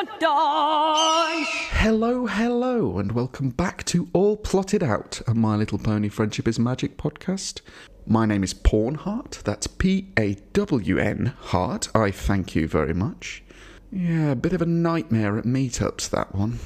dun dun! Hello, hello, and welcome back to All Plotted Out, a My Little Pony Friendship is Magic podcast. My name is Pawnheart, that's P A W N Heart. I thank you very much. Yeah, a bit of a nightmare at meetups, that one.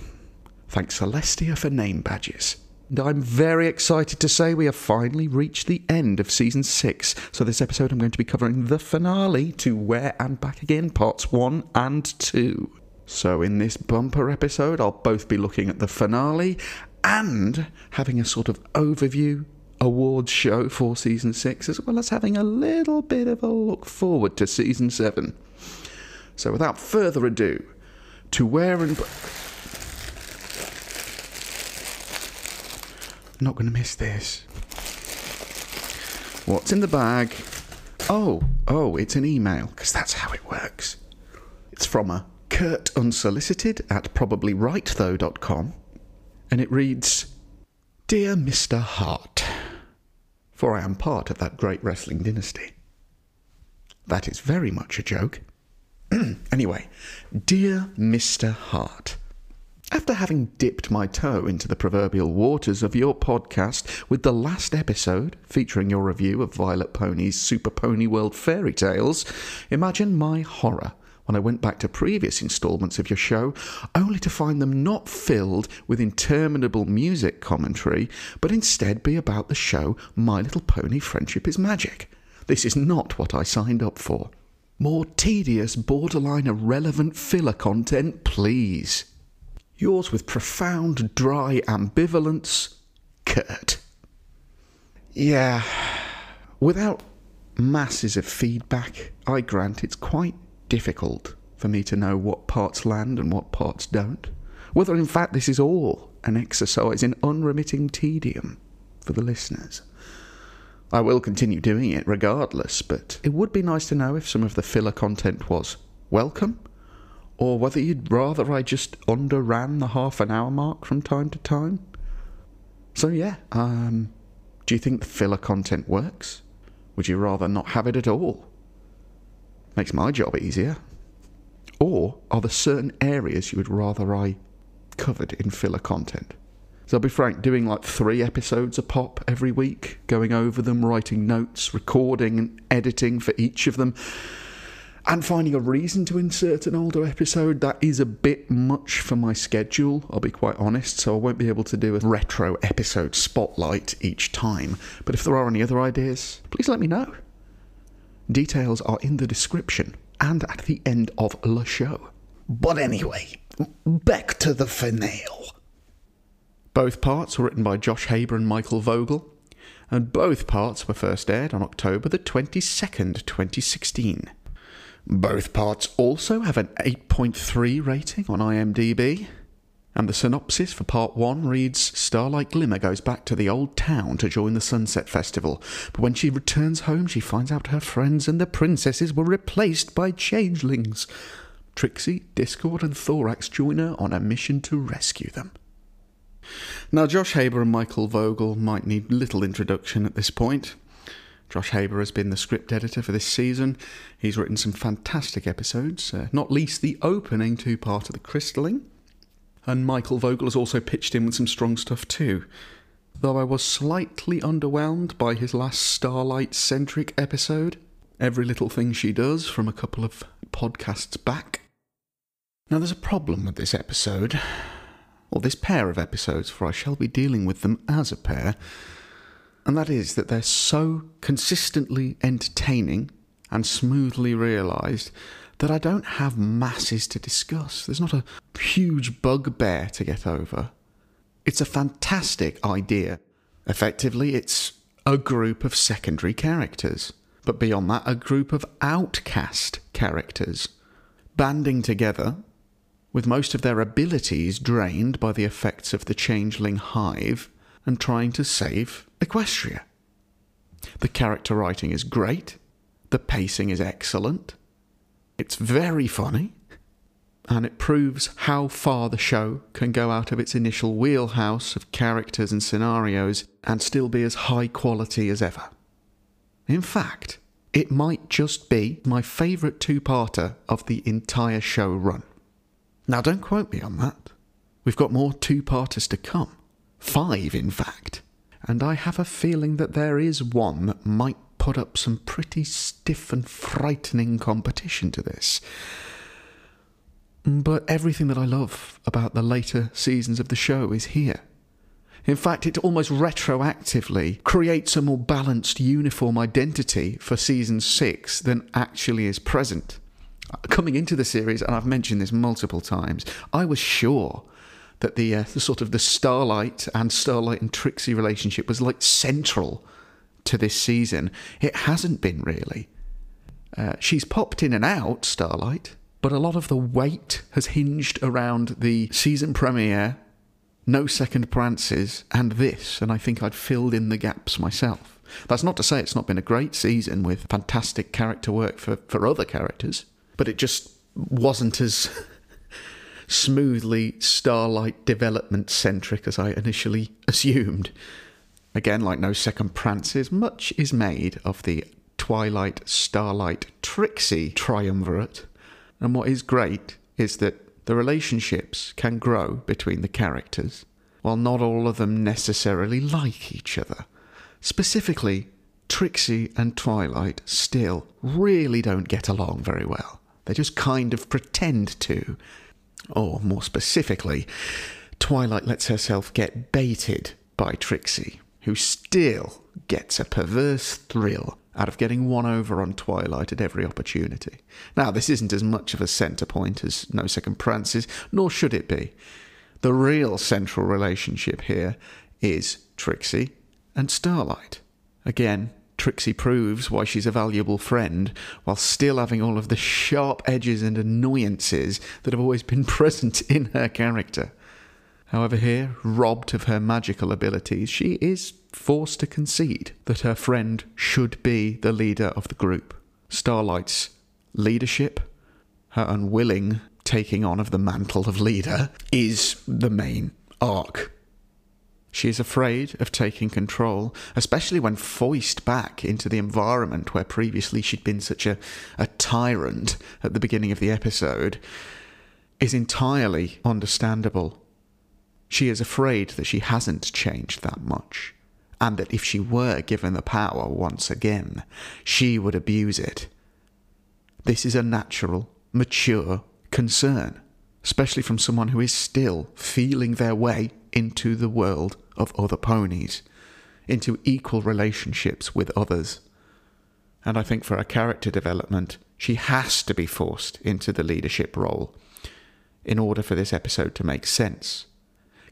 Thanks, Celestia, for name badges. And I'm very excited to say we have finally reached the end of season six. So, this episode, I'm going to be covering the finale to Where and Back Again, parts one and two. So, in this bumper episode, I'll both be looking at the finale and having a sort of overview awards show for season six, as well as having a little bit of a look forward to season seven. So, without further ado, to Where and. Not going to miss this. What's in the bag? Oh, oh, it's an email, because that's how it works. It's from a Kurt Unsolicited at probablyrighthough.com, and it reads Dear Mr. Hart, for I am part of that great wrestling dynasty. That is very much a joke. anyway, Dear Mr. Hart, after having dipped my toe into the proverbial waters of your podcast with the last episode featuring your review of Violet Pony's Super Pony World Fairy Tales, imagine my horror when I went back to previous installments of your show, only to find them not filled with interminable music commentary, but instead be about the show My Little Pony Friendship is Magic. This is not what I signed up for. More tedious, borderline irrelevant filler content, please. Yours with profound, dry ambivalence, Kurt. Yeah, without masses of feedback, I grant it's quite difficult for me to know what parts land and what parts don't. Whether in fact this is all an exercise in unremitting tedium for the listeners. I will continue doing it regardless, but it would be nice to know if some of the filler content was welcome or whether you'd rather I just underran the half an hour mark from time to time. So yeah, um, do you think the filler content works? Would you rather not have it at all? Makes my job easier. Or are there certain areas you would rather I covered in filler content? So I'll be frank, doing like three episodes a pop every week, going over them, writing notes, recording and editing for each of them and finding a reason to insert an older episode that is a bit much for my schedule i'll be quite honest so i won't be able to do a retro episode spotlight each time but if there are any other ideas please let me know details are in the description and at the end of the show. But anyway back to the finale. Both parts were written by josh haber and michael vogel and both parts were first aired on october the 22nd 2016 both parts also have an 8.3 rating on IMDb. And the synopsis for part one reads Starlight Glimmer goes back to the old town to join the Sunset Festival, but when she returns home, she finds out her friends and the princesses were replaced by changelings. Trixie, Discord, and Thorax join her on a mission to rescue them. Now, Josh Haber and Michael Vogel might need little introduction at this point. Josh Haber has been the script editor for this season. He's written some fantastic episodes, uh, not least the opening two part of The Crystalling. And Michael Vogel has also pitched in with some strong stuff too. Though I was slightly underwhelmed by his last Starlight centric episode, Every Little Thing She Does from a couple of podcasts back. Now, there's a problem with this episode, or this pair of episodes, for I shall be dealing with them as a pair and that is that they're so consistently entertaining and smoothly realised that I don't have masses to discuss. There's not a huge bugbear to get over. It's a fantastic idea. Effectively, it's a group of secondary characters, but beyond that, a group of outcast characters banding together with most of their abilities drained by the effects of the changeling hive and trying to save Equestria. The character writing is great, the pacing is excellent, it's very funny, and it proves how far the show can go out of its initial wheelhouse of characters and scenarios and still be as high quality as ever. In fact, it might just be my favourite two parter of the entire show run. Now, don't quote me on that. We've got more two parters to come. Five, in fact. And I have a feeling that there is one that might put up some pretty stiff and frightening competition to this. But everything that I love about the later seasons of the show is here. In fact, it almost retroactively creates a more balanced, uniform identity for season six than actually is present. Coming into the series, and I've mentioned this multiple times, I was sure that the, uh, the sort of the Starlight and Starlight and Trixie relationship was like central to this season. It hasn't been really. Uh, she's popped in and out, Starlight, but a lot of the weight has hinged around the season premiere, No Second Prances, and this, and I think I'd filled in the gaps myself. That's not to say it's not been a great season with fantastic character work for, for other characters, but it just wasn't as smoothly Starlight development centric as I initially assumed. Again, like No Second Prances, much is made of the Twilight, Starlight, Trixie triumvirate and what is great is that the relationships can grow between the characters, while not all of them necessarily like each other. Specifically, Trixie and Twilight still really don't get along very well. They just kind of pretend to. Or more specifically, Twilight lets herself get baited by Trixie, who still gets a perverse thrill out of getting one over on Twilight at every opportunity. Now, this isn't as much of a centre point as No Second Prances, nor should it be. The real central relationship here is Trixie and Starlight. Again, Trixie proves why she's a valuable friend while still having all of the sharp edges and annoyances that have always been present in her character. However, here, robbed of her magical abilities, she is forced to concede that her friend should be the leader of the group. Starlight's leadership, her unwilling taking on of the mantle of leader, is the main arc. She is afraid of taking control, especially when foist back into the environment where previously she'd been such a, a tyrant at the beginning of the episode, is entirely understandable. She is afraid that she hasn't changed that much and that if she were given the power once again, she would abuse it. This is a natural, mature concern, especially from someone who is still feeling their way into the world of other ponies, into equal relationships with others. And I think for her character development, she has to be forced into the leadership role in order for this episode to make sense.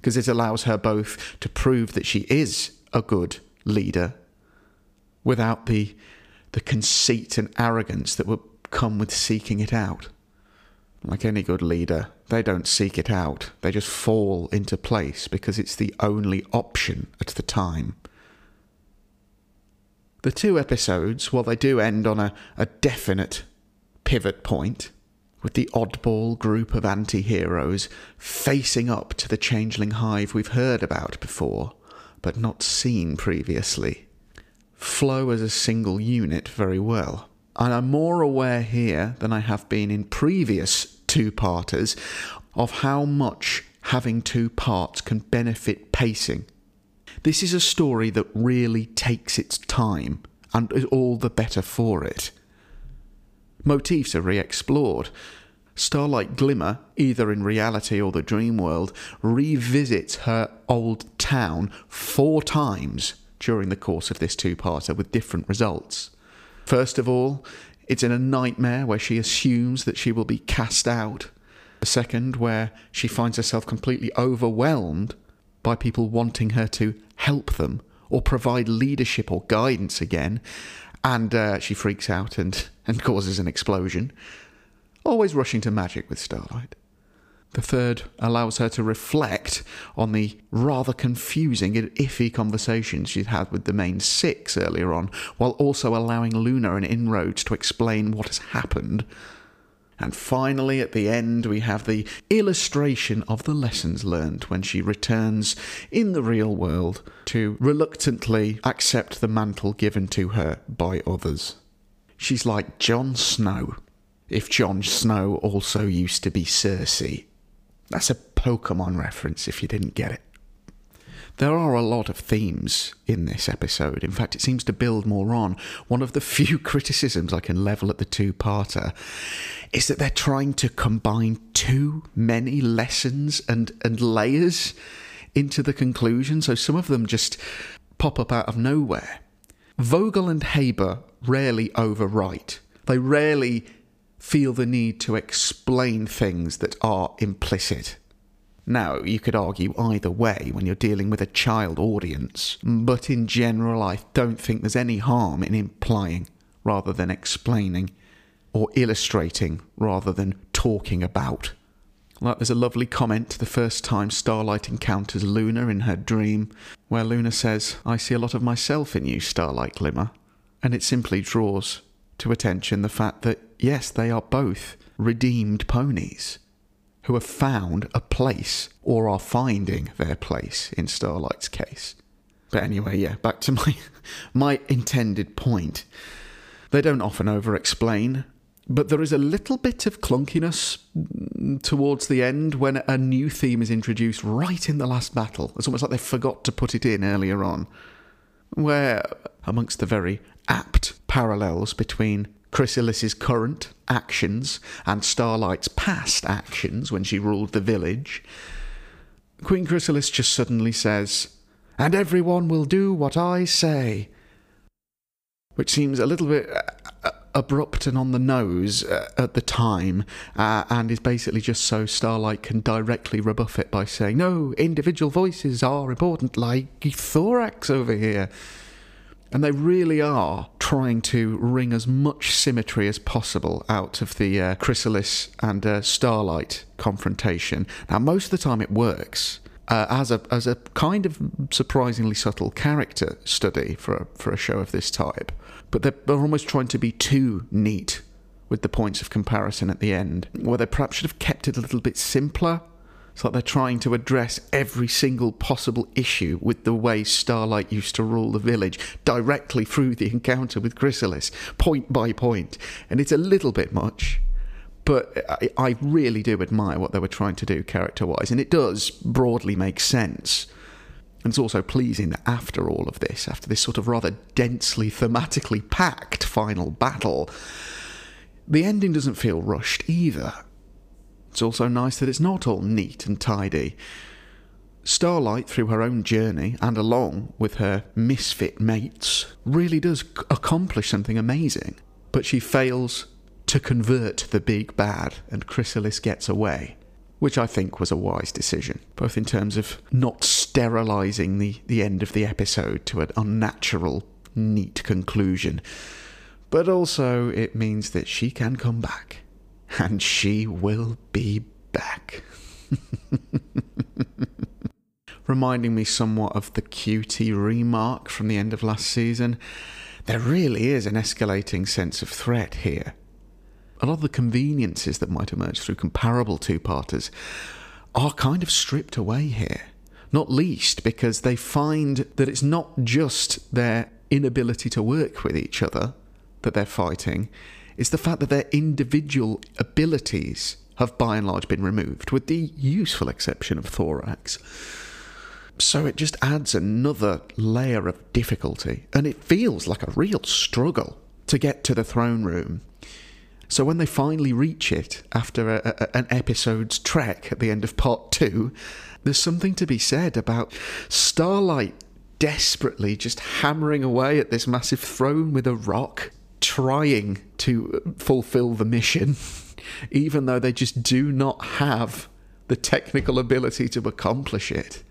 Because it allows her both to prove that she is a good leader without the the conceit and arrogance that would come with seeking it out. Like any good leader, they don't seek it out. They just fall into place because it's the only option at the time. The two episodes, while they do end on a, a definite pivot point, with the oddball group of anti heroes facing up to the changeling hive we've heard about before, but not seen previously, flow as a single unit very well. And I'm more aware here than I have been in previous two parters of how much having two parts can benefit pacing. This is a story that really takes its time and is all the better for it. Motifs are re explored, Starlight Glimmer, either in reality or the dream world, revisits her old town four times during the course of this two parter with different results. First of all, it's in a nightmare where she assumes that she will be cast out. The second, where she finds herself completely overwhelmed by people wanting her to help them or provide leadership or guidance again, and uh, she freaks out and, and causes an explosion always rushing to magic with Starlight. The third allows her to reflect on the rather confusing and iffy conversations she'd had with the main six earlier on, while also allowing Luna an inroads to explain what has happened. And finally, at the end, we have the illustration of the lessons learned when she returns in the real world to reluctantly accept the mantle given to her by others. She's like Jon Snow if Jon Snow also used to be Cersei. That's a Pokemon reference if you didn't get it. There are a lot of themes in this episode. In fact, it seems to build more on. One of the few criticisms I can level at the two parter is that they're trying to combine too many lessons and, and layers into the conclusion. So some of them just pop up out of nowhere. Vogel and Haber rarely overwrite, they rarely feel the need to explain things that are implicit. Now, you could argue either way when you're dealing with a child audience, but in general, I don't think there's any harm in implying rather than explaining, or illustrating rather than talking about. Like there's a lovely comment the first time Starlight encounters Luna in her dream, where Luna says, I see a lot of myself in you, Starlight Glimmer. And it simply draws to attention the fact that, yes, they are both redeemed ponies who have found a place or are finding their place in Starlight's case. But anyway, yeah, back to my my intended point. They don't often over explain, but there is a little bit of clunkiness mm, towards the end when a new theme is introduced right in the last battle. It's almost like they forgot to put it in earlier on. Where, amongst the very apt parallels between Chrysalis's current actions and Starlight's past actions when she ruled the village, Queen Chrysalis just suddenly says, And everyone will do what I say. Which seems a little bit uh, uh, abrupt and on the nose uh, at the time, uh, and is basically just so Starlight can directly rebuff it by saying, No, individual voices are important, like Thorax over here. And they really are trying to wring as much symmetry as possible out of the uh, Chrysalis and uh, Starlight confrontation. Now, most of the time it works. Uh, as a as a kind of surprisingly subtle character study for a, for a show of this type, but they're, they're almost trying to be too neat with the points of comparison at the end, where they perhaps should have kept it a little bit simpler it's like they're trying to address every single possible issue with the way Starlight used to rule the village directly through the encounter with Chrysalis, point by point. And it's a little bit much, but I, I really do admire what they were trying to do character wise. And it does broadly make sense. And it's also pleasing that after all of this, after this sort of rather densely thematically packed final battle, the ending doesn't feel rushed either. It's also nice that it's not all neat and tidy. Starlight, through her own journey and along with her misfit mates, really does accomplish something amazing. But she fails to convert the big bad, and Chrysalis gets away, which I think was a wise decision, both in terms of not sterilising the, the end of the episode to an unnatural, neat conclusion, but also it means that she can come back and she will be back. Reminding me somewhat of the Cutie Re-Mark from the end of last season, there really is an escalating sense of threat here. A lot of the conveniences that might emerge through comparable two parters are kind of stripped away here. Not least because they find that it's not just their inability to work with each other that they're fighting, is the fact that their individual abilities have by and large been removed, with the useful exception of thorax. So it just adds another layer of difficulty, and it feels like a real struggle to get to the throne room. So when they finally reach it after a, a, an episode's trek at the end of part two, there's something to be said about Starlight desperately just hammering away at this massive throne with a rock trying to fulfill the mission, even though they just do not have the technical ability to accomplish it.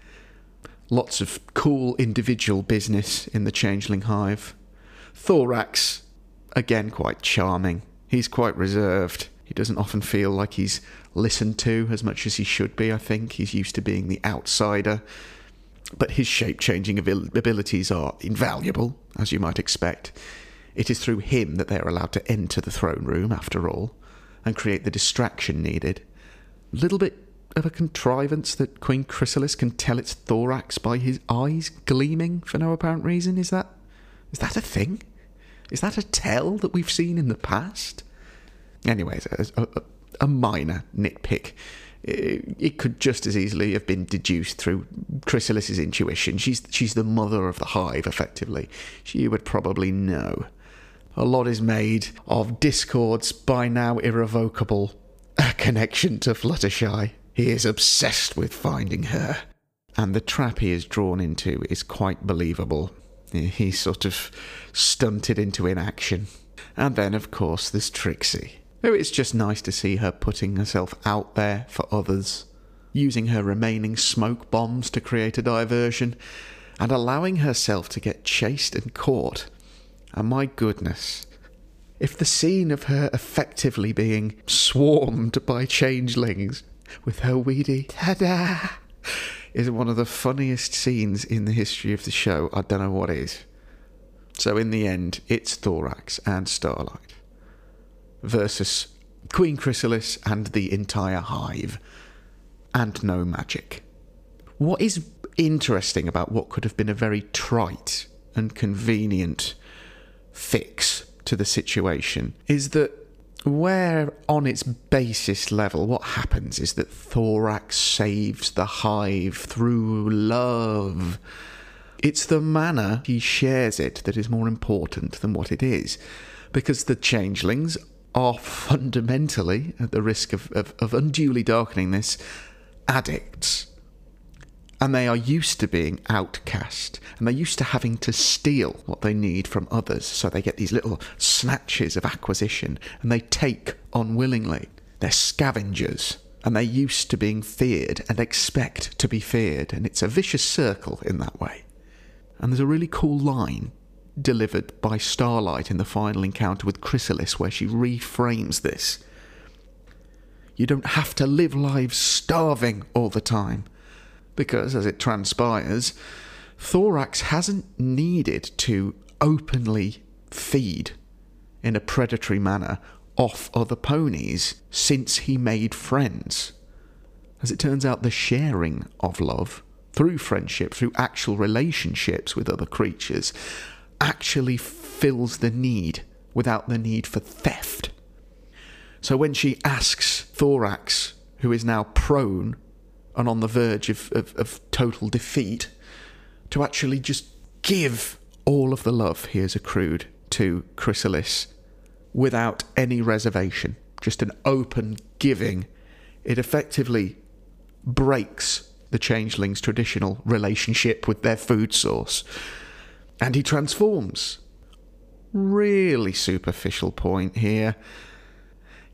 Lots of cool individual business in the Changeling Hive. Thorax, again, quite charming. He's quite reserved. He doesn't often feel like he's listened to as much as he should be, I think. He's used to being the outsider. But his shape changing abilities are invaluable, as you might expect. It is through him that they are allowed to enter the throne room, after all, and create the distraction needed. Little bit of a contrivance that Queen Chrysalis can tell it's thorax by his eyes gleaming for no apparent reason. Is that is that a thing? Is that a tell that we've seen in the past? Anyways, a, a, a minor nitpick it, it could just as easily have been deduced through Chrysalis's intuition. She's she's the mother of the hive, effectively. She would probably know. A lot is made of Discord's by now irrevocable connection to Fluttershy. He is obsessed with finding her. And the trap he is drawn into is quite believable. He's sort of stunted into inaction. And then, of course, there's Trixie. It's just nice to see her putting herself out there for others, using her remaining smoke bombs to create a diversion, and allowing herself to get chased and caught. And my goodness, if the scene of her effectively being swarmed by changelings with her weedy ta-da is one of the funniest scenes in the history of the show, I don't know what is. So in the end, it's Thorax and Starlight versus Queen Chrysalis and the entire hive, and no magic. What is interesting about what could have been a very trite and convenient fix to the situation is that where on its basis level what happens is that thorax saves the hive through love it's the manner he shares it that is more important than what it is because the changelings are fundamentally, at the risk of, of, of unduly darkening this, addicts. And they are used to being outcast, and they're used to having to steal what they need from others. So they get these little snatches of acquisition, and they take unwillingly. They're scavengers, and they're used to being feared and expect to be feared, and it's a vicious circle in that way. And there's a really cool line delivered by Starlight in the final encounter with Chrysalis, where she reframes this. You don't have to live lives starving all the time. Because, as it transpires, Thorax hasn't needed to openly feed in a predatory manner off other ponies since he made friends. As it turns out, the sharing of love through friendship, through actual relationships with other creatures, actually fills the need without the need for theft. So when she asks Thorax, who is now prone and on the verge of, of, of, total defeat, to actually just give all of the love he has accrued to Chrysalis without any reservation, just an open giving, it effectively breaks the changeling's traditional relationship with their food source and he transforms. Really superficial point here.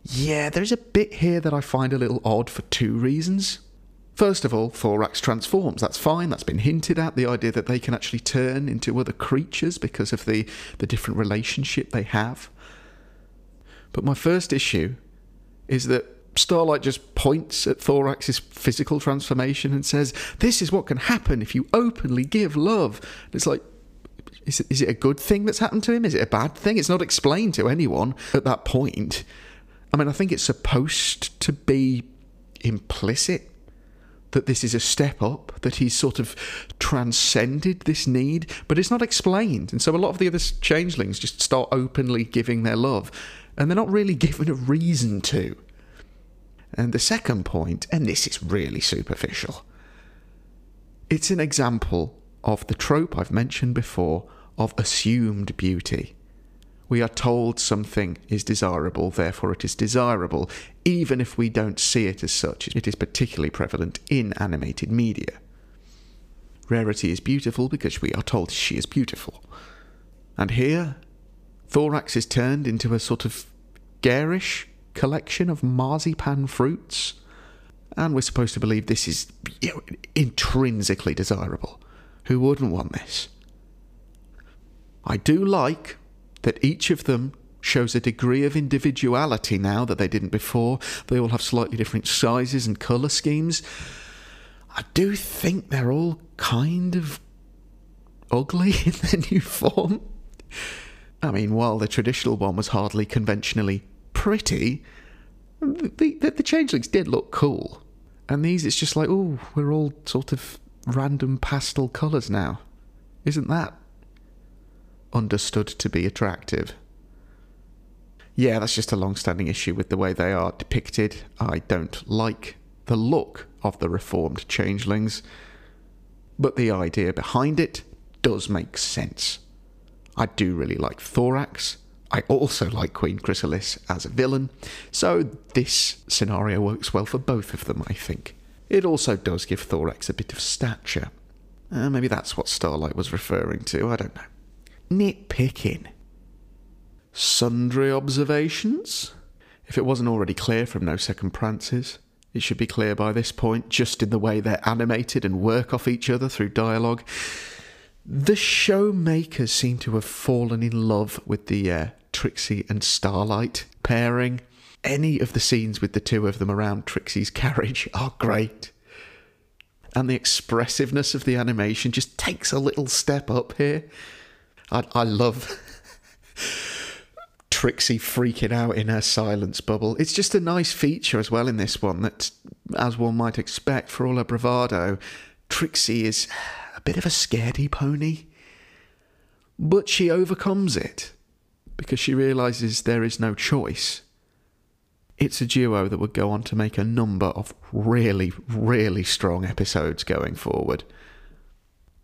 Yeah, there's a bit here that I find a little odd for two reasons. First of all, Thorax transforms. That's fine. That's been hinted at. The idea that they can actually turn into other creatures because of the, the different relationship they have. But my first issue is that Starlight just points at Thorax's physical transformation and says, This is what can happen if you openly give love. And it's like, is it, is it a good thing that's happened to him? Is it a bad thing? It's not explained to anyone at that point. I mean, I think it's supposed to be implicit that this is a step up, that he's sort of transcended this need, but it's not explained. And so a lot of the other changelings just start openly giving their love, and they're not really given a reason to. And the second point, and this is really superficial, it's an example of the trope I've mentioned before of assumed beauty. We are told something is desirable, therefore it is desirable, even if we don't see it as such. It is particularly prevalent in animated media. Rarity is beautiful because we are told she is beautiful. And here, Thorax is turned into a sort of garish collection of marzipan fruits, and we're supposed to believe this is you know, intrinsically desirable. Who wouldn't want this? I do like that each of them shows a degree of individuality now that they didn't before. They all have slightly different sizes and colour schemes. I do think they're all kind of ugly in their new form. I mean, while the traditional one was hardly conventionally pretty, the, the, the changelings did look cool. And these, it's just like, oh, we're all sort of random pastel colours now. Isn't that understood to be attractive. Yeah, that's just a long standing issue with the way they are depicted. I don't like the look of the reformed changelings, but the idea behind it does make sense. I do really like Thorax. I also like Queen Chrysalis as a villain, so this scenario works well for both of them, I think. It also does give Thorax a bit of stature. Uh, maybe that's what Starlight was referring to, I don't know. Nitpicking. Sundry observations? If it wasn't already clear from No Second Prances, it should be clear by this point, just in the way they're animated and work off each other through dialogue. The showmakers seem to have fallen in love with the uh, Trixie and Starlight pairing. Any of the scenes with the two of them around Trixie's carriage are great. And the expressiveness of the animation just takes a little step up here. I, I love Trixie freaking out in her silence bubble. It's just a nice feature as well in this one that, as one might expect, for all her bravado, Trixie is a bit of a scaredy pony. But she overcomes it because she realizes there is no choice. It's a duo that would go on to make a number of really, really strong episodes going forward.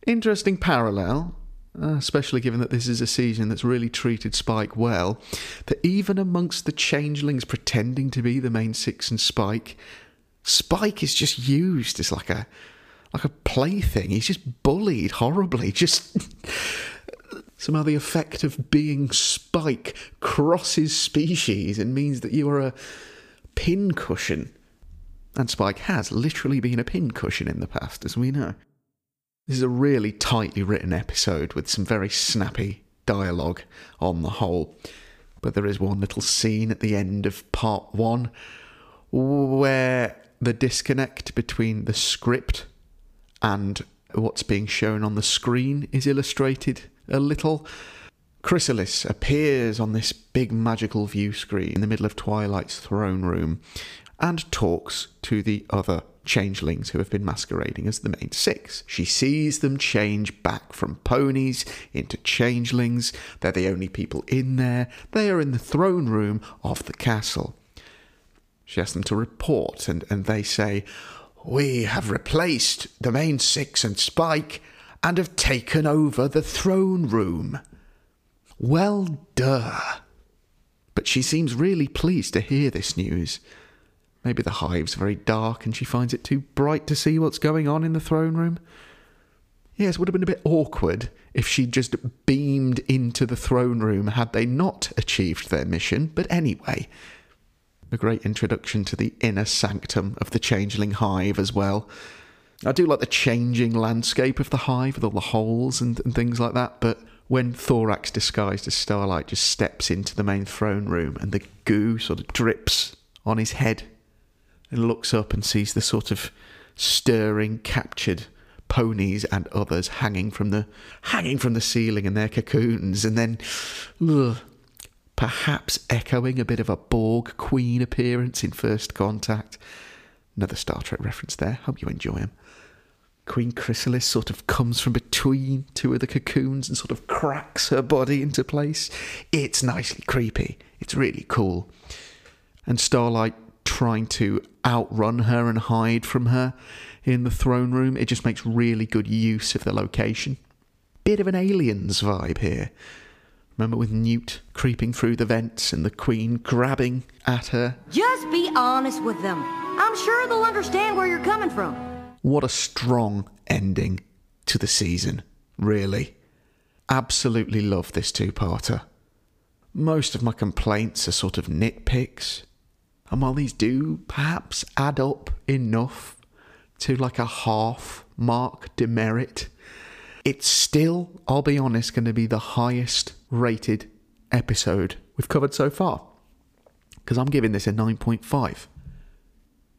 Interesting parallel uh, especially given that this is a season that's really treated Spike well, that even amongst the changelings pretending to be the main six and Spike, Spike is just used as like a like a plaything. He's just bullied horribly. Just somehow the effect of being Spike crosses species and means that you are a pincushion. And Spike has literally been a pincushion in the past, as we know. This is a really tightly written episode with some very snappy dialogue on the whole. But there is one little scene at the end of part one where the disconnect between the script and what's being shown on the screen is illustrated a little. Chrysalis appears on this big magical view screen in the middle of Twilight's throne room and talks to the other changelings who have been masquerading as the main six. She sees them change back from ponies into changelings. They're the only people in there. They are in the throne room of the castle. She asks them to report, and, and they say, We have replaced the main six and Spike and have taken over the throne room. Well, duh. But she seems really pleased to hear this news. Maybe the hive's very dark and she finds it too bright to see what's going on in the throne room. Yes, would have been a bit awkward if she'd just beamed into the throne room had they not achieved their mission, but anyway. A great introduction to the inner sanctum of the changeling hive as well. I do like the changing landscape of the hive with all the holes and, and things like that, but when Thorax disguised as Starlight just steps into the main throne room and the goo sort of drips on his head and looks up and sees the sort of stirring, captured ponies and others hanging from the hanging from the ceiling in their cocoons, and then ugh, perhaps echoing a bit of a Borg Queen appearance in First Contact. Another Star Trek reference there. Hope you enjoy them. Queen Chrysalis sort of comes from between two of the cocoons and sort of cracks her body into place. It's nicely creepy. It's really cool. And Starlight trying to outrun her and hide from her in the throne room. It just makes really good use of the location. Bit of an aliens vibe here. Remember with Newt creeping through the vents and the Queen grabbing at her? Just be honest with them. I'm sure they'll understand where you're coming from. What a strong ending to the season, really. Absolutely love this two parter. Most of my complaints are sort of nitpicks, and while these do perhaps add up enough to like a half mark demerit, it's still, I'll be honest, going to be the highest rated episode we've covered so far. Because I'm giving this a 9.5.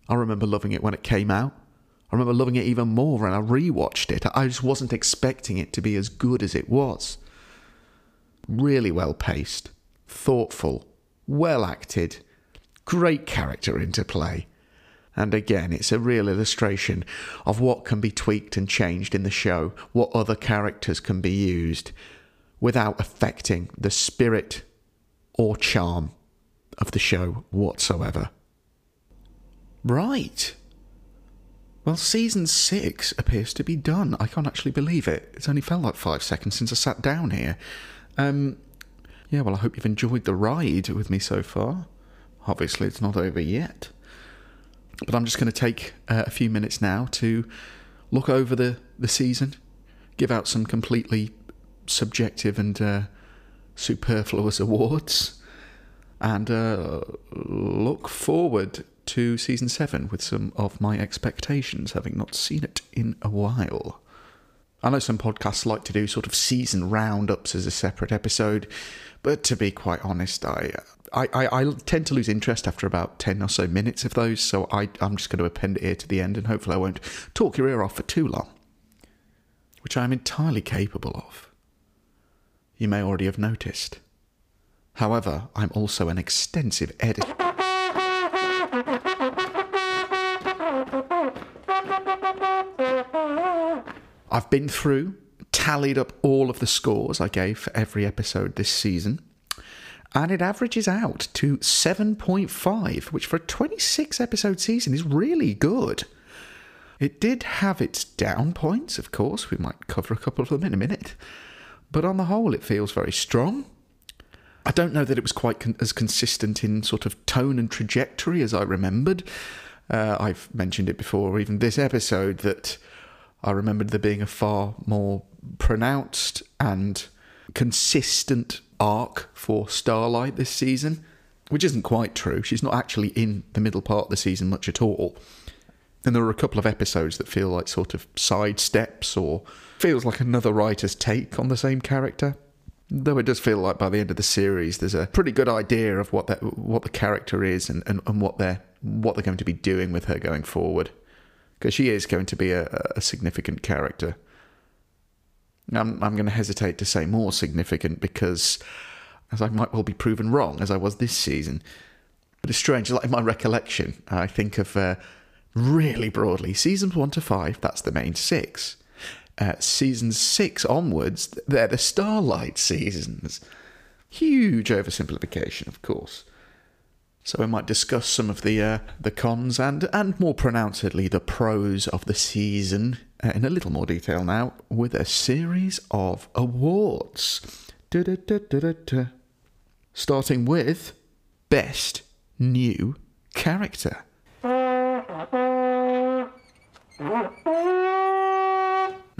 I remember loving it when it came out. I remember loving it even more when I rewatched it. I just wasn't expecting it to be as good as it was. Really well paced, thoughtful, well acted, Great character interplay. And again, it's a real illustration of what can be tweaked and changed in the show, what other characters can be used without affecting the spirit or charm of the show whatsoever. Right. Well, season six appears to be done. I can't actually believe it. It's only felt like five seconds since I sat down here. Um, yeah, well, I hope you've enjoyed the ride with me so far. Obviously, it's not over yet. But I'm just going to take uh, a few minutes now to look over the, the season, give out some completely subjective and uh, superfluous awards, and uh, look forward to season seven with some of my expectations, having not seen it in a while. I know some podcasts like to do sort of season roundups as a separate episode, but to be quite honest, I I, I, I tend to lose interest after about 10 or so minutes of those, so I, I'm just going to append it here to the end, and hopefully I won't talk your ear off for too long, which I am entirely capable of. You may already have noticed. However, I'm also an extensive editor. I've been through, tallied up all of the scores I gave for every episode this season, and it averages out to 7.5, which for a 26 episode season is really good. It did have its down points, of course, we might cover a couple of them in a minute, but on the whole, it feels very strong. I don't know that it was quite con- as consistent in sort of tone and trajectory as I remembered. Uh, I've mentioned it before, even this episode, that I remembered there being a far more pronounced and consistent arc for Starlight this season, which isn't quite true. She's not actually in the middle part of the season much at all. And there are a couple of episodes that feel like sort of sidesteps or feels like another writer's take on the same character. Though it does feel like by the end of the series, there's a pretty good idea of what that what the character is and, and, and what they're what they're going to be doing with her going forward because she is going to be a, a significant character. I'm, I'm going to hesitate to say more significant because, as I might well be proven wrong, as I was this season. But it's strange, like in my recollection, I think of uh, really broadly seasons one to five, that's the main six. Uh, seasons six onwards, they're the Starlight seasons. Huge oversimplification, of course. So we might discuss some of the uh, the cons and and more pronouncedly the pros of the season in a little more detail now with a series of awards. Da-da-da-da-da-da. Starting with best new character. Now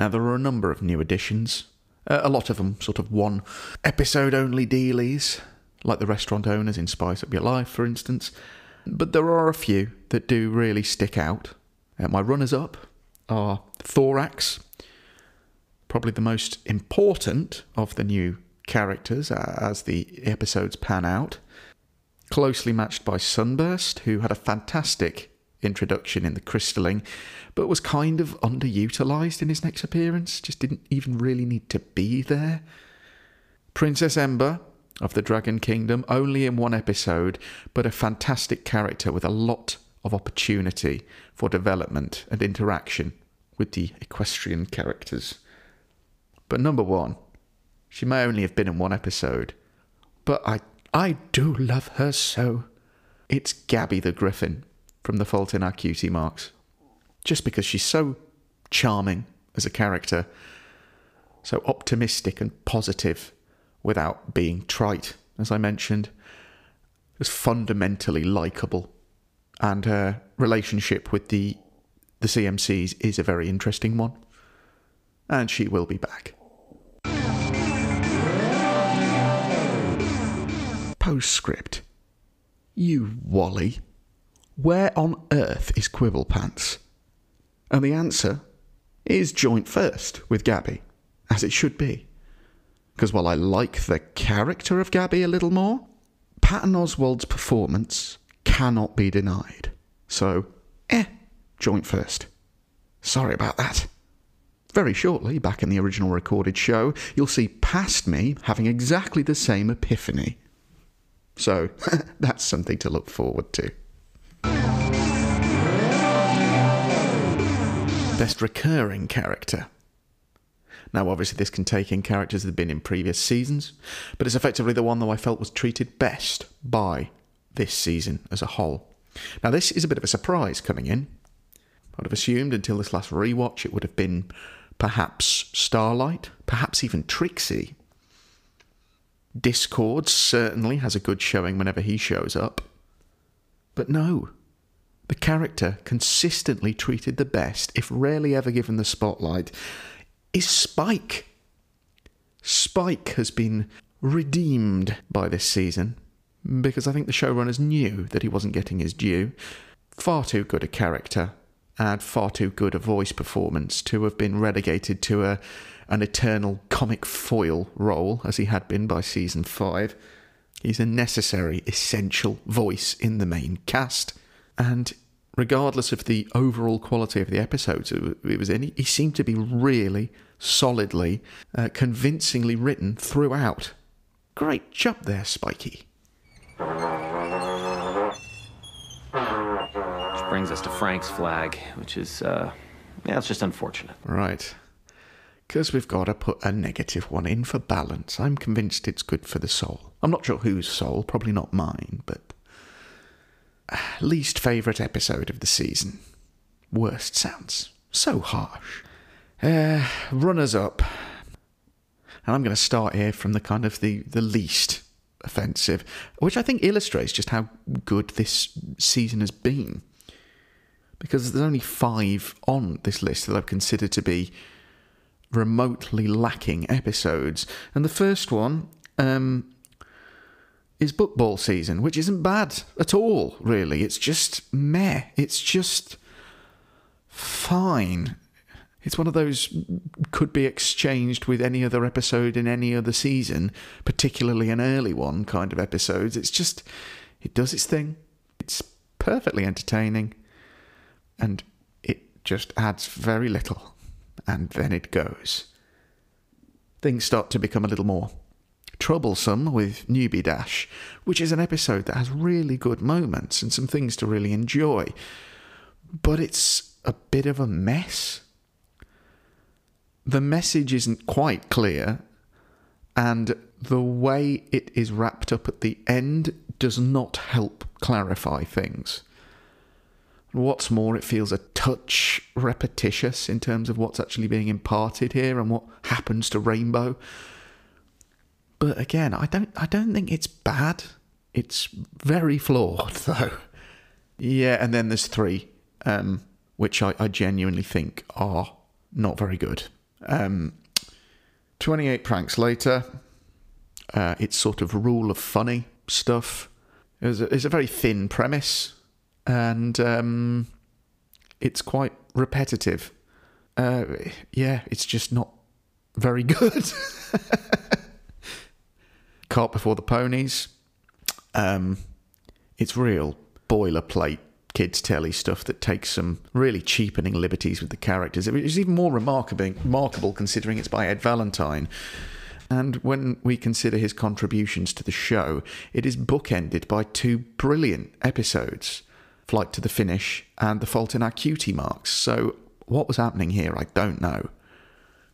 there are a number of new additions. Uh, a lot of them sort of one episode only dealies like the restaurant owners in Spice Up Your Life, for instance. But there are a few that do really stick out. Uh, my runners up are Thorax, probably the most important of the new characters uh, as the episodes pan out. Closely matched by Sunburst, who had a fantastic introduction in the crystalling, but was kind of underutilized in his next appearance, just didn't even really need to be there. Princess Ember, of the Dragon Kingdom, only in one episode, but a fantastic character with a lot of opportunity for development and interaction with the equestrian characters. But number one, she may only have been in one episode, but I I do love her so. It's Gabby the Griffin from The Fault in Our Cutie Marks. Just because she's so charming as a character, so optimistic and positive without being trite, as I mentioned. is fundamentally likable. And her relationship with the the CMCs is a very interesting one. And she will be back. Postscript. You Wally. Where on earth is Quibble Pants? And the answer is joint first with Gabby, as it should be. Because while I like the character of Gabby a little more, Patton Oswalt's performance cannot be denied. So, eh, joint first. Sorry about that. Very shortly, back in the original recorded show, you'll see past me having exactly the same epiphany. So, that's something to look forward to. Best recurring character. Now, obviously, this can take in characters that have been in previous seasons, but it's effectively the one that I felt was treated best by this season as a whole. Now, this is a bit of a surprise coming in. I'd have assumed until this last rewatch it would have been perhaps Starlight, perhaps even Trixie. Discord certainly has a good showing whenever he shows up. But no, the character consistently treated the best, if rarely ever given the spotlight, is Spike. Spike has been redeemed by this season because I think the showrunners knew that he wasn't getting his due. Far too good a character and far too good a voice performance to have been relegated to a an eternal comic foil role as he had been by season 5. He's a necessary, essential voice in the main cast. And regardless of the overall quality of the episodes it was in, he seemed to be really solidly, uh, convincingly written throughout. Great job there, Spiky. Brings us to Frank's flag, which is, uh, yeah, it's just unfortunate. Right. Because we've got to put a negative one in for balance. I'm convinced it's good for the soul. I'm not sure whose soul, probably not mine, but. Least favourite episode of the season. Worst sounds so harsh. Uh, runners up. And I'm going to start here from the kind of the, the least offensive, which I think illustrates just how good this season has been. Because there's only five on this list that I've considered to be remotely lacking episodes. And the first one um, is Buckball season, which isn't bad at all, really. It's just meh. It's just fine. It's one of those could be exchanged with any other episode in any other season, particularly an early one kind of episodes. It's just, it does its thing. It's perfectly entertaining and it just adds very little and then it goes. Things start to become a little more troublesome with Newbie Dash, which is an episode that has really good moments and some things to really enjoy. But it's a bit of a mess. The message isn't quite clear, and the way it is wrapped up at the end does not help clarify things. What's more, it feels a touch repetitious in terms of what's actually being imparted here and what happens to Rainbow. But again, I don't I don't think it's bad. It's very flawed though. Yeah, and then there's three, um, which I, I genuinely think are not very good. Um, 28 pranks later, uh, it's sort of rule of funny stuff. It's a, it's a very thin premise and um, it's quite repetitive. Uh, yeah, it's just not very good. Cart before the ponies. Um, it's real boilerplate kids telly stuff that takes some really cheapening liberties with the characters. It is even more remarkable, remarkable considering it's by Ed Valentine. And when we consider his contributions to the show, it is bookended by two brilliant episodes. Flight to the Finish, and The Fault in Our Cutie Marks. So, what was happening here, I don't know.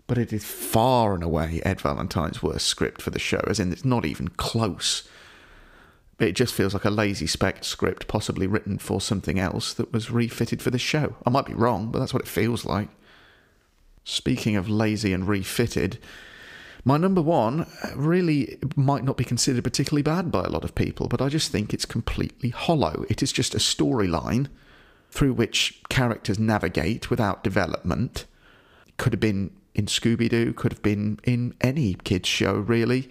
But it is far and away Ed Valentine's worst script for the show, as in it's not even close. It just feels like a lazy spec script, possibly written for something else that was refitted for the show. I might be wrong, but that's what it feels like. Speaking of lazy and refitted, my number one really might not be considered particularly bad by a lot of people, but I just think it's completely hollow. It is just a storyline through which characters navigate without development. Could have been in Scooby Doo, could have been in any kids' show, really.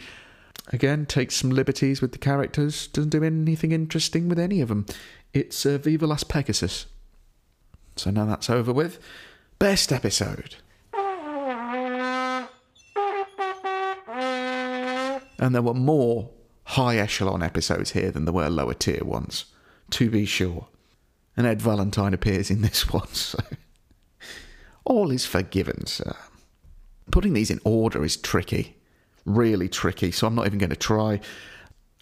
Again, takes some liberties with the characters, doesn't do anything interesting with any of them. It's uh, Viva Las Pegasus. So now that's over with. Best episode. And there were more high echelon episodes here than there were lower tier ones, to be sure. And Ed Valentine appears in this one, so all is forgiven, sir. Putting these in order is tricky, really tricky, so I'm not even going to try.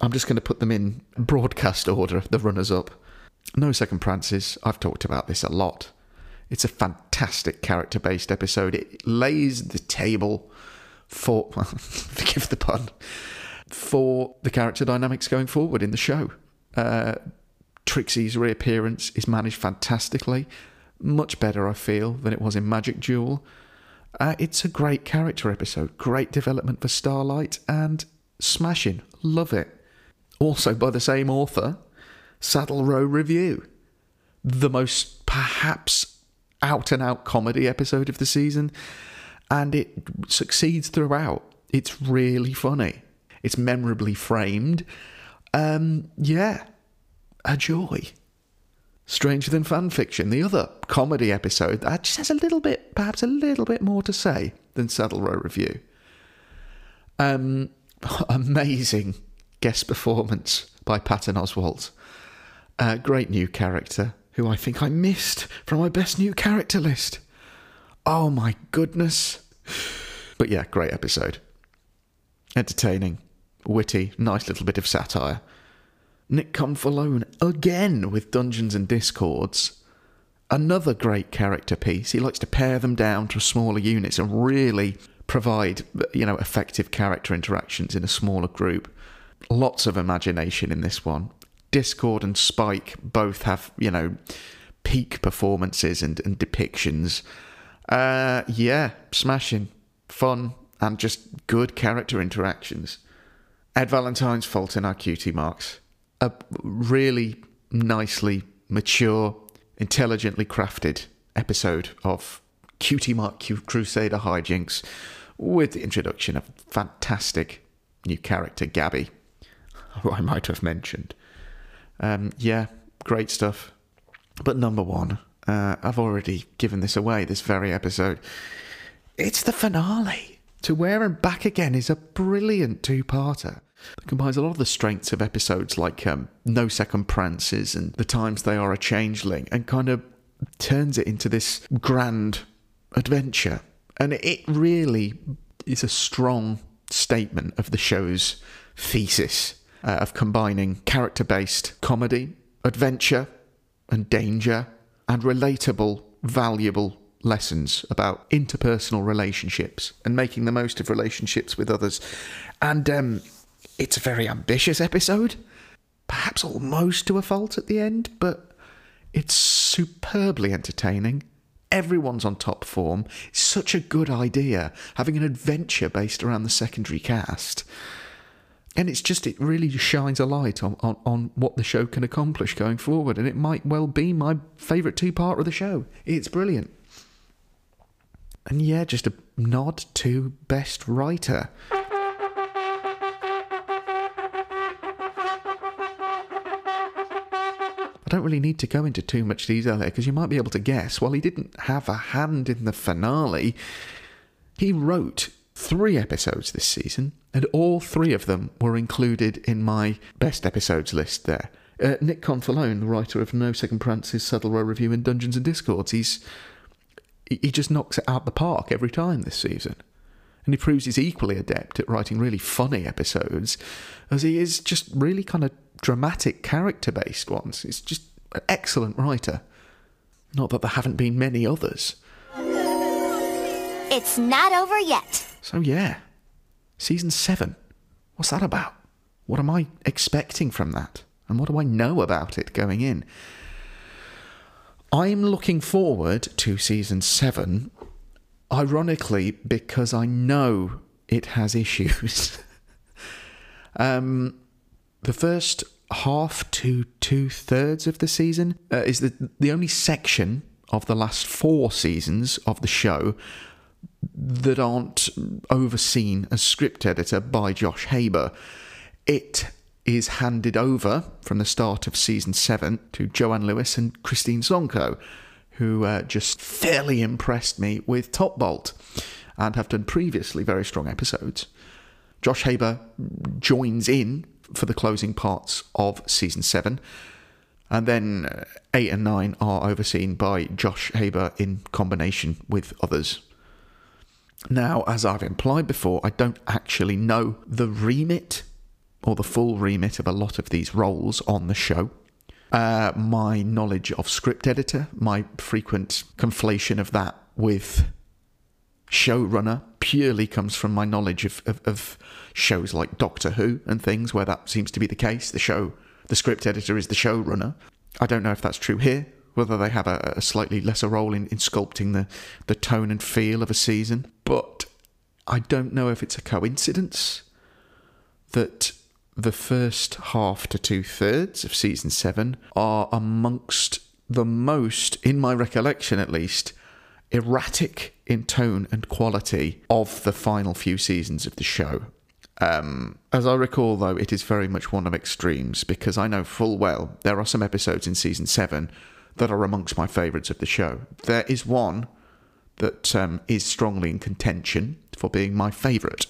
I'm just going to put them in broadcast order, the runners up. No Second Prances, I've talked about this a lot. It's a fantastic character based episode. It lays the table for, forgive the pun, for the character dynamics going forward in the show. Uh, Trixie's reappearance is managed fantastically. Much better, I feel, than it was in Magic Duel. Uh, it's a great character episode, great development for Starlight, and smashing. Love it. Also by the same author, Saddle Row Review. The most perhaps out and out comedy episode of the season, and it succeeds throughout. It's really funny. It's memorably framed. Um, yeah, a joy. Stranger Than Fan Fiction, the other comedy episode that just has a little bit, perhaps a little bit more to say than Saddle Row Review. Um, amazing guest performance by Patton Oswalt. A great new character who I think I missed from my best new character list. Oh my goodness. But yeah, great episode. Entertaining, witty, nice little bit of satire. Nick Confalone again with Dungeons and Discords. Another great character piece. He likes to pare them down to smaller units and really provide, you know, effective character interactions in a smaller group. Lots of imagination in this one. Discord and Spike both have, you know, peak performances and, and depictions. Uh, yeah, smashing, fun, and just good character interactions. Ed Valentine's Fault in Our Cutie Marks. A really nicely mature, intelligently crafted episode of Cutie Mark Crusader hijinks with the introduction of fantastic new character Gabby, who I might have mentioned. Um, yeah, great stuff. But number one, uh, I've already given this away this very episode. It's the finale. To Where and Back Again is a brilliant two parter that combines a lot of the strengths of episodes like um, No Second Prances and The Times They Are a Changeling and kind of turns it into this grand adventure. And it really is a strong statement of the show's thesis uh, of combining character based comedy, adventure, and danger, and relatable, valuable lessons about interpersonal relationships and making the most of relationships with others. And um, it's a very ambitious episode, perhaps almost to a fault at the end, but it's superbly entertaining. Everyone's on top form. It's such a good idea having an adventure based around the secondary cast. And it's just, it really shines a light on, on, on what the show can accomplish going forward. And it might well be my favourite two part of the show. It's brilliant. And yeah, just a nod to Best Writer. I don't really need to go into too much detail here because you might be able to guess. While he didn't have a hand in the finale, he wrote three episodes this season, and all three of them were included in my best episodes list there. Uh, Nick Confalone, the writer of No Second Prances, Saddle Row Review, and Dungeons and Discords, he's he just knocks it out the park every time this season. And he proves he's equally adept at writing really funny episodes as he is just really kind of dramatic character based ones. He's just an excellent writer. Not that there haven't been many others. It's not over yet. So, yeah, season seven. What's that about? What am I expecting from that? And what do I know about it going in? I'm looking forward to season seven, ironically, because I know it has issues. um, the first half to two thirds of the season uh, is the, the only section of the last four seasons of the show that aren't overseen as script editor by Josh Haber. It is handed over from the start of season seven to Joanne Lewis and Christine Sonko, who uh, just fairly impressed me with Top Bolt and have done previously very strong episodes. Josh Haber joins in for the closing parts of season seven. And then uh, eight and nine are overseen by Josh Haber in combination with others. Now, as I've implied before, I don't actually know the remit or the full remit of a lot of these roles on the show. Uh, my knowledge of script editor, my frequent conflation of that with showrunner purely comes from my knowledge of, of, of, shows like Doctor Who and things where that seems to be the case. The show, the script editor is the showrunner. I don't know if that's true here whether they have a, a slightly lesser role in, in sculpting the, the tone and feel of a season. But I don't know if it's a coincidence that the first half to two thirds of season seven are amongst the most, in my recollection at least, erratic in tone and quality of the final few seasons of the show. Um, as I recall, though, it is very much one of extremes because I know full well there are some episodes in season seven that are amongst my favourites of the show. There is one that um, is strongly in contention for being my favourite.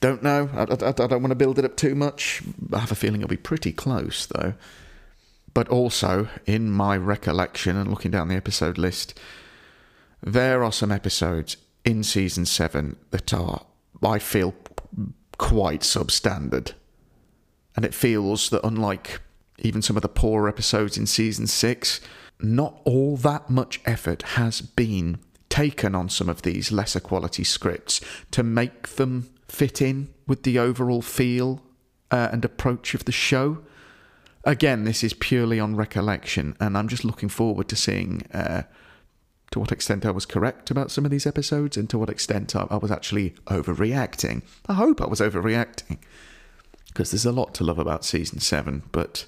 Don't know. I, I, I don't want to build it up too much. I have a feeling it'll be pretty close, though. But also, in my recollection and looking down the episode list, there are some episodes in season seven that are, I feel, quite substandard. And it feels that, unlike even some of the poorer episodes in season six, not all that much effort has been taken on some of these lesser quality scripts to make them fit in with the overall feel uh, and approach of the show. Again, this is purely on recollection, and I'm just looking forward to seeing uh, to what extent I was correct about some of these episodes and to what extent I, I was actually overreacting. I hope I was overreacting because there's a lot to love about season seven, but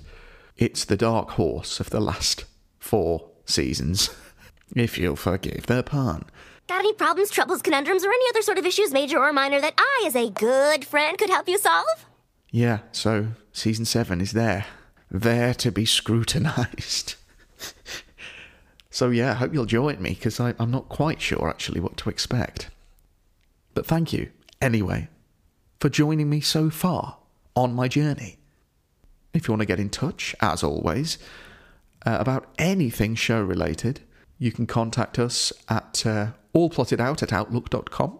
it's the dark horse of the last four seasons, if you'll forgive the pun. Got any problems, troubles, conundrums, or any other sort of issues, major or minor, that I, as a good friend, could help you solve? Yeah, so season seven is there, there to be scrutinized. So yeah, I hope you'll join me because I'm not quite sure actually what to expect. But thank you, anyway, for joining me so far on my journey. If you want to get in touch, as always, uh, about anything show related, you can contact us at uh, allplottedout at outlook.com.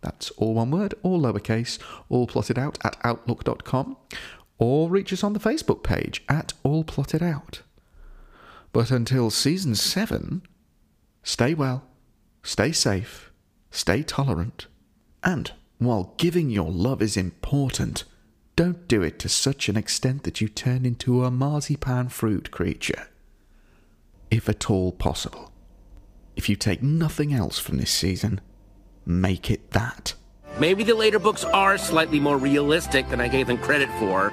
That's all one word, all lowercase, all plotted out at outlook.com. Or reach us on the Facebook page at All Plotted Out. But until season seven, stay well, stay safe, stay tolerant, and while giving your love is important, don't do it to such an extent that you turn into a marzipan fruit creature. If at all possible. If you take nothing else from this season, make it that. Maybe the later books are slightly more realistic than I gave them credit for,